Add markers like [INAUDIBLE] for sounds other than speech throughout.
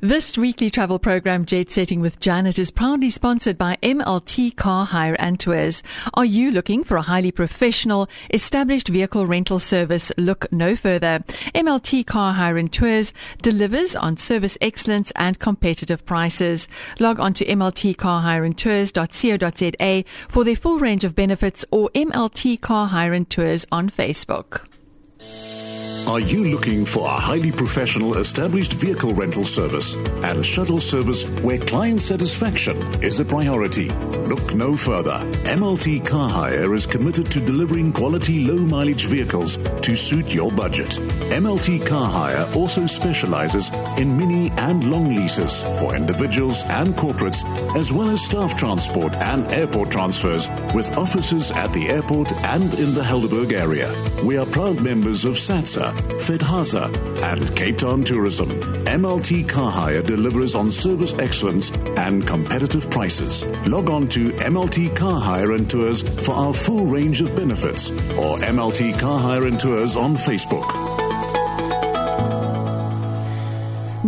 This weekly travel program, Jet Setting with Janet, is proudly sponsored by MLT Car Hire and Tours. Are you looking for a highly professional, established vehicle rental service? Look no further. MLT Car Hire and Tours delivers on service excellence and competitive prices. Log on to mltcarhireandtours.co.za for their full range of benefits or MLT Car Hire and Tours on Facebook. Are you looking for a highly professional established vehicle rental service and shuttle service where client satisfaction is a priority? Look no further. MLT Car Hire is committed to delivering quality low mileage vehicles to suit your budget. MLT Car Hire also specializes in mini and long leases for individuals and corporates, as well as staff transport and airport transfers with offices at the airport and in the Helderberg area. We are proud members of SATSA FedHasa, and Cape Town Tourism. MLT Car Hire delivers on service excellence and competitive prices. Log on to MLT Car Hire and Tours for our full range of benefits or MLT Car Hire and Tours on Facebook.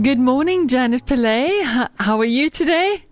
Good morning, Janet Pillay. How are you today?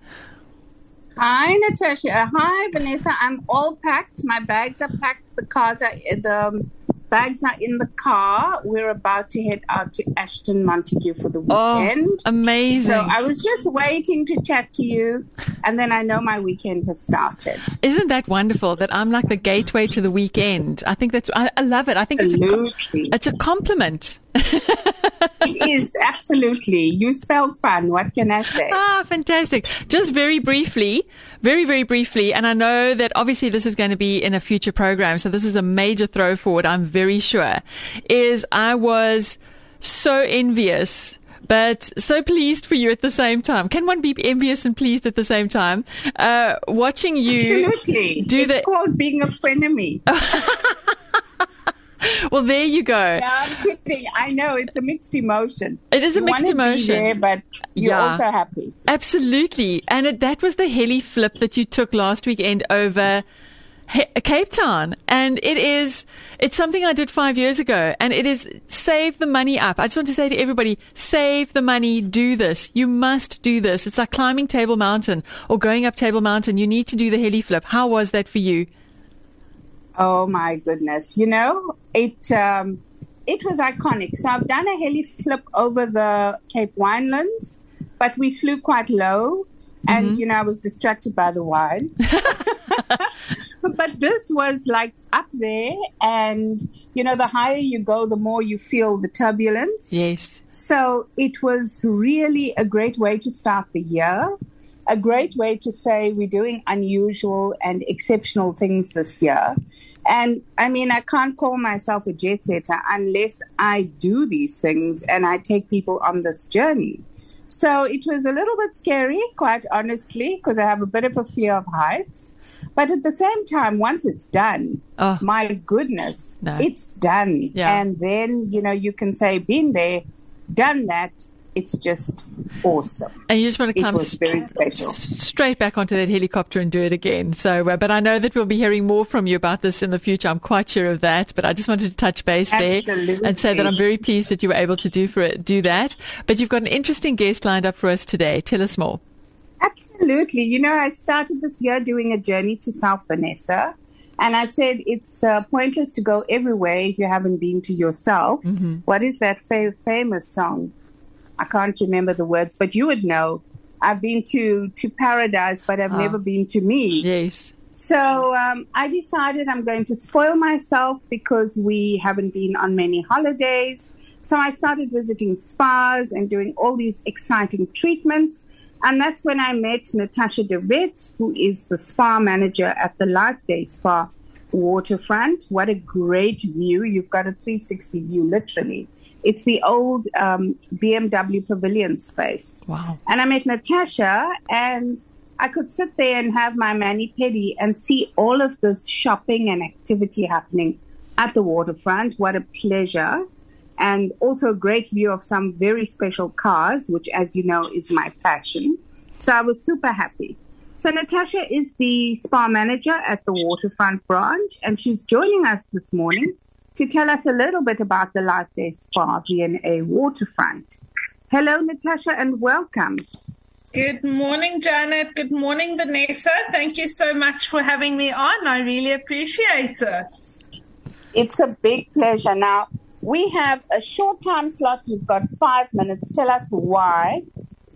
Hi, Natasha. Uh, hi, Vanessa. I'm all packed. My bags are packed. The cars are the bags are in the car. We're about to head out to Ashton Montagu for the oh, weekend. Oh, amazing. So I was just waiting to chat to you, and then I know my weekend has started. Isn't that wonderful that I'm like the gateway to the weekend? I think that's, I, I love it. I think Absolutely. it's a, it's a compliment. It is absolutely. You spell fun. What can I say? Ah, fantastic. Just very briefly, very, very briefly, and I know that obviously this is going to be in a future program, so this is a major throw forward, I'm very sure, is I was so envious but so pleased for you at the same time. Can one be envious and pleased at the same time? Uh, watching you Absolutely. do it's the called being a frenemy. [LAUGHS] [LAUGHS] well, there you go. Yeah. I know it's a mixed emotion. It is a you mixed emotion, there, but you're yeah, also happy. Absolutely, and it, that was the heli flip that you took last weekend over. Cape Town, and it is it's something I did five years ago, and it is save the money up. I just want to say to everybody, save the money, do this. You must do this. It's like climbing Table Mountain or going up Table Mountain. You need to do the heli flip. How was that for you? Oh my goodness! You know it. Um, it was iconic. So I've done a heli flip over the Cape Winelands, but we flew quite low, and mm-hmm. you know I was distracted by the wine. [LAUGHS] [LAUGHS] but this was like up there, and you know the higher you go, the more you feel the turbulence. Yes. So it was really a great way to start the year a great way to say we're doing unusual and exceptional things this year. And I mean, I can't call myself a jet setter unless I do these things and I take people on this journey. So it was a little bit scary, quite honestly, because I have a bit of a fear of heights. But at the same time, once it's done, oh, my goodness, no. it's done. Yeah. And then, you know, you can say, been there, done that, it's just awesome. And you just want to come very special. straight back onto that helicopter and do it again. So, uh, but I know that we'll be hearing more from you about this in the future. I'm quite sure of that. But I just wanted to touch base Absolutely. there and say that I'm very pleased that you were able to do for it, do that. But you've got an interesting guest lined up for us today. Tell us more. Absolutely. You know, I started this year doing a journey to South Vanessa. And I said, it's uh, pointless to go everywhere if you haven't been to yourself. Mm-hmm. What is that fa- famous song? I can't remember the words, but you would know. I've been to to paradise, but I've oh. never been to me. Yes. So um, I decided I'm going to spoil myself because we haven't been on many holidays. So I started visiting spas and doing all these exciting treatments. And that's when I met Natasha DeWitt, who is the spa manager at the Life Day Spa waterfront. What a great view. You've got a 360 view, literally. It's the old um, BMW pavilion space. Wow. And I met Natasha, and I could sit there and have my mani pedi and see all of this shopping and activity happening at the waterfront. What a pleasure. And also a great view of some very special cars, which, as you know, is my passion. So I was super happy. So Natasha is the spa manager at the waterfront branch, and she's joining us this morning to tell us a little bit about the Life Day Spa V&A Waterfront. Hello, Natasha, and welcome. Good morning, Janet. Good morning, Vanessa. Thank you so much for having me on. I really appreciate it. It's a big pleasure. Now, we have a short time slot. You've got five minutes. Tell us why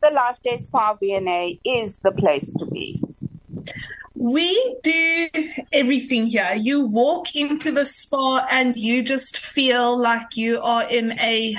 the Life Day Spa V&A is the place to be. We do everything here. You walk into the spa and you just feel like you are in a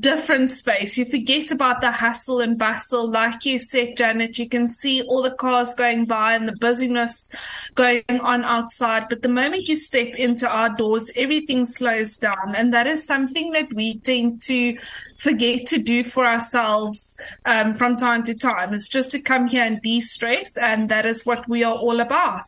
different space. You forget about the hustle and bustle. Like you said, Janet, you can see all the cars going by and the busyness going on outside. But the moment you step into our doors, everything slows down. And that is something that we tend to forget to do for ourselves um, from time to time. It's just to come here and de stress. And that is what we are all about.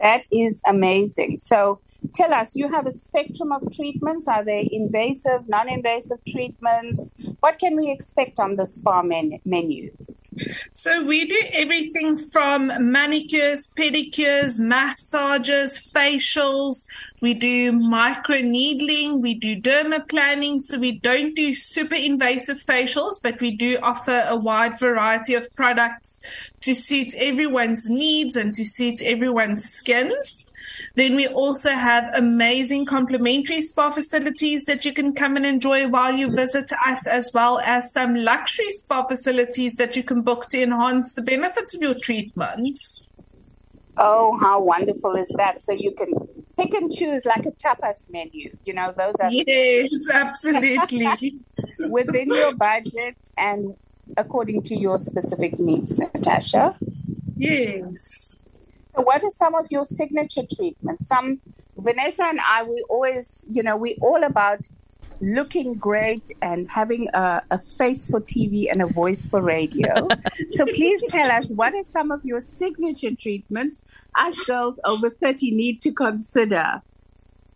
That is amazing. So, tell us, you have a spectrum of treatments. Are they invasive, non invasive treatments? What can we expect on the spa men- menu? So we do everything from manicures, pedicures, massages, facials. We do micro needling. We do dermaplaning. So we don't do super invasive facials, but we do offer a wide variety of products to suit everyone's needs and to suit everyone's skins. Then we also have amazing complimentary spa facilities that you can come and enjoy while you visit us, as well as some luxury spa facilities that you can book to enhance the benefits of your treatments. Oh, how wonderful is that? So you can pick and choose like a tapas menu. You know, those are yes, absolutely [LAUGHS] within your budget and according to your specific needs, Natasha. Yes. So what are some of your signature treatments? Some Vanessa and I, we always, you know, we all about looking great and having a, a, face for TV and a voice for radio. [LAUGHS] so please tell us what are some of your signature treatments us girls over 30 need to consider?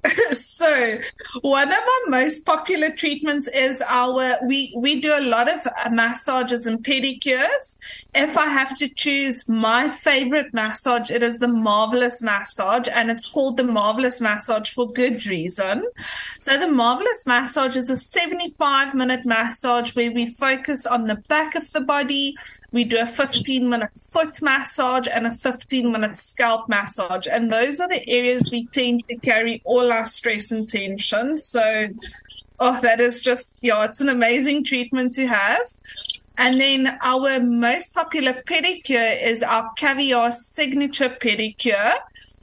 [LAUGHS] so one of our most popular treatments is our we we do a lot of uh, massages and pedicures. If i have to choose my favorite massage it is the marvelous massage and it's called the marvelous massage for good reason. So the marvelous massage is a 75 minute massage where we focus on the back of the body. We do a 15 minute foot massage and a 15 minute scalp massage and those are the areas we tend to carry all stress and tension. So, oh, that is just, yeah, it's an amazing treatment to have. And then our most popular pedicure is our caviar signature pedicure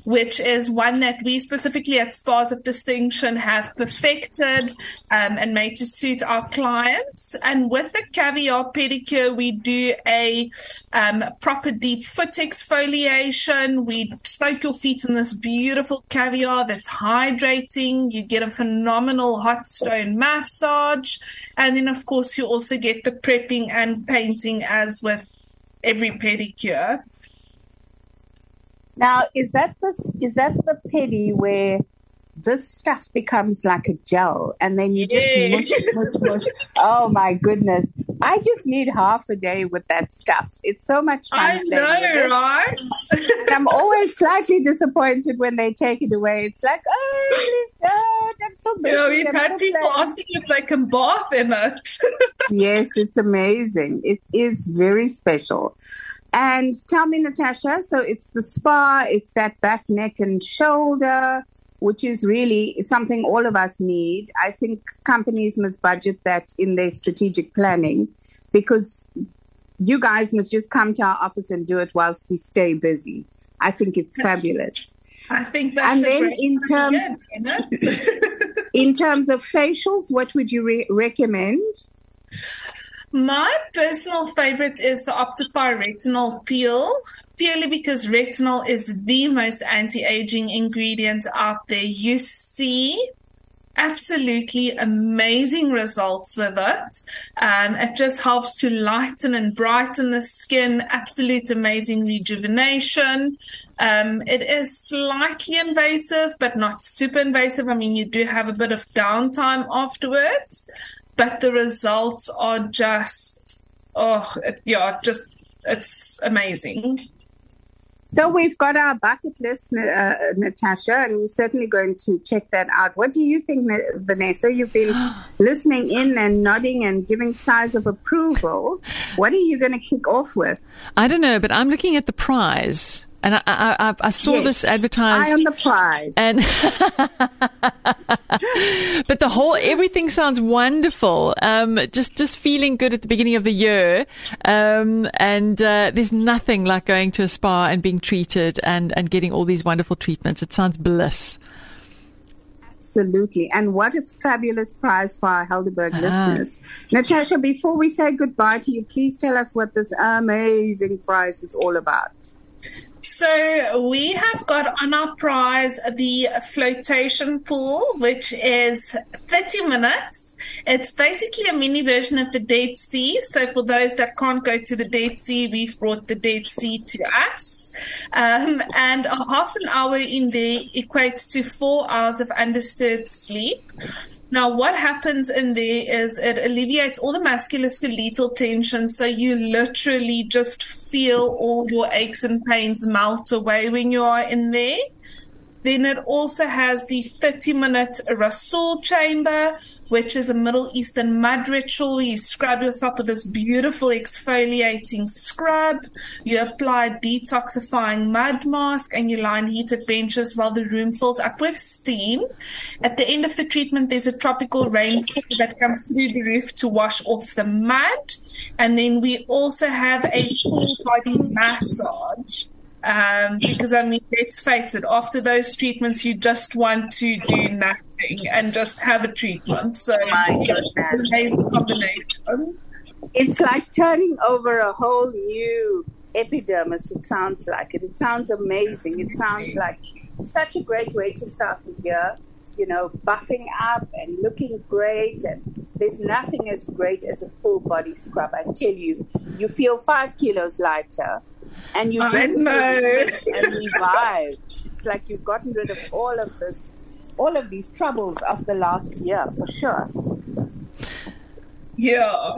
which is one that we specifically at Spas of Distinction have perfected um, and made to suit our clients. And with the caviar pedicure, we do a um, proper deep foot exfoliation. We soak your feet in this beautiful caviar that's hydrating. You get a phenomenal hot stone massage. And then, of course, you also get the prepping and painting as with every pedicure. Now, is that this? Is that the pedi where this stuff becomes like a gel, and then you just mush, mush, mush. Oh my goodness! I just need half a day with that stuff. It's so much fun. I know, right? I'm always slightly disappointed when they take it away. It's like, oh, God, I'm so You know, we've had people playing. asking if they can bath in it. [LAUGHS] yes, it's amazing. It is very special. And tell me, Natasha, so it's the spa, it's that back, neck, and shoulder, which is really something all of us need. I think companies must budget that in their strategic planning because you guys must just come to our office and do it whilst we stay busy. I think it's fabulous. I think that's and then in terms [LAUGHS] in terms of facials, what would you re- recommend? My personal favorite is the Optiphi Retinol Peel, purely because retinol is the most anti aging ingredient out there. You see absolutely amazing results with it. Um, it just helps to lighten and brighten the skin, absolute amazing rejuvenation. Um, it is slightly invasive, but not super invasive. I mean, you do have a bit of downtime afterwards but the results are just oh it, yeah just it's amazing So we've got our bucket list, uh, Natasha, and we're certainly going to check that out. What do you think, Vanessa? You've been [GASPS] listening in and nodding and giving signs of approval. What are you going to kick off with? I don't know, but I'm looking at the prize. And I, I, I saw yes, this advertised. I am the prize. And [LAUGHS] but the whole everything sounds wonderful. Um, just just feeling good at the beginning of the year. Um, and uh, there's nothing like going to a spa and being treated and and getting all these wonderful treatments. It sounds bliss. Absolutely. And what a fabulous prize for our Helderberg ah. listeners. Natasha, before we say goodbye to you, please tell us what this amazing prize is all about. So we have got on our prize the flotation pool, which is 30 minutes. It's basically a mini version of the Dead Sea. So for those that can't go to the Dead Sea, we've brought the Dead Sea to us. Um, and a half an hour in there equates to four hours of undisturbed sleep. Now, what happens in there is it alleviates all the musculoskeletal tension. So you literally just feel all your aches and pains melt away when you are in there. Then it also has the 30 minute Rasul chamber, which is a Middle Eastern mud ritual where you scrub yourself with this beautiful exfoliating scrub. You apply detoxifying mud mask and you lie on heated benches while the room fills up with steam. At the end of the treatment, there's a tropical rainfall that comes through the roof to wash off the mud. And then we also have a full body massage um, because I mean, let's face it, after those treatments, you just want to do nothing and just have a treatment. So, My amazing combination. It's like turning over a whole new epidermis. It sounds like it. It sounds amazing. It sounds like such a great way to start the year. You know, buffing up and looking great, and there's nothing as great as a full body scrub. I tell you, you feel five kilos lighter and you just and revived. It's like you've gotten rid of all of this, all of these troubles of the last year for sure. Yeah.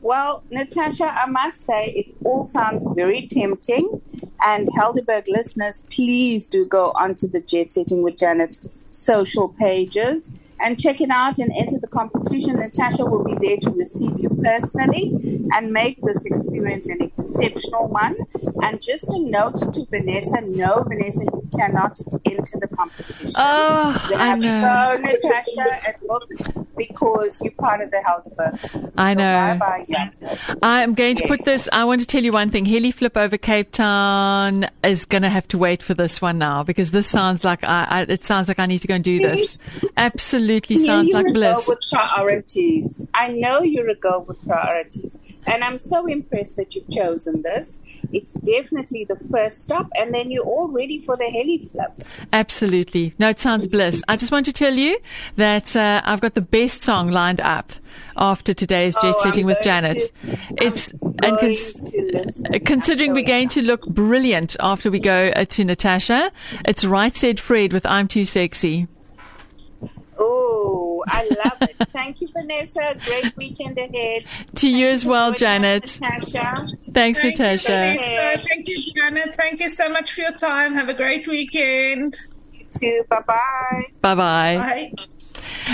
Well, Natasha, I must say it all sounds very tempting. And Helderberg listeners, please do go onto the Jet Setting with Janet social pages and check it out and enter the competition. Natasha will be there to receive you personally and make this experience an exceptional one. And just a note to Vanessa no, Vanessa, you cannot enter the competition. Oh, you have I know. to go, Natasha, and look because you're part of the Helderberg. I so know. Bye-bye. Yeah. I'm going to put this, I want to tell you one thing. Heli Flip over Cape Town is going to have to wait for this one now because this sounds like I, I it sounds like I need to go and do this. [LAUGHS] Absolutely sounds like bliss. with priorities. I know you're a girl with priorities, and I'm so impressed that you've chosen this. It's definitely the first stop, and then you're all ready for the heli flip. Absolutely. No, it sounds bliss. I just want to tell you that uh, I've got the best song lined up after today's jet oh, setting with Janet. To, it's and cons- considering we're going to look brilliant after we go uh, to Natasha, it's right said Fred with "I'm Too Sexy." Oh, I love. Thank you, Vanessa. Great weekend ahead. To Thank you as well, Janet. Natasha. Thanks, Thank Natasha. You, Thank you, Janet. Thank you so much for your time. Have a great weekend. You too. Bye-bye. Bye-bye. Bye.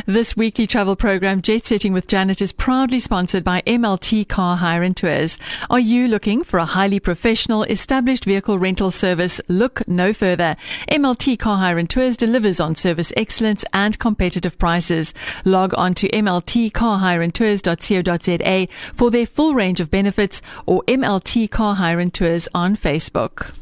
This weekly travel program, Jet Setting with Janet, is proudly sponsored by MLT Car Hire and Tours. Are you looking for a highly professional, established vehicle rental service? Look no further. MLT Car Hire and Tours delivers on service excellence and competitive prices. Log on to mltcarhireandtours.co.za for their full range of benefits or MLT Car Hire and Tours on Facebook.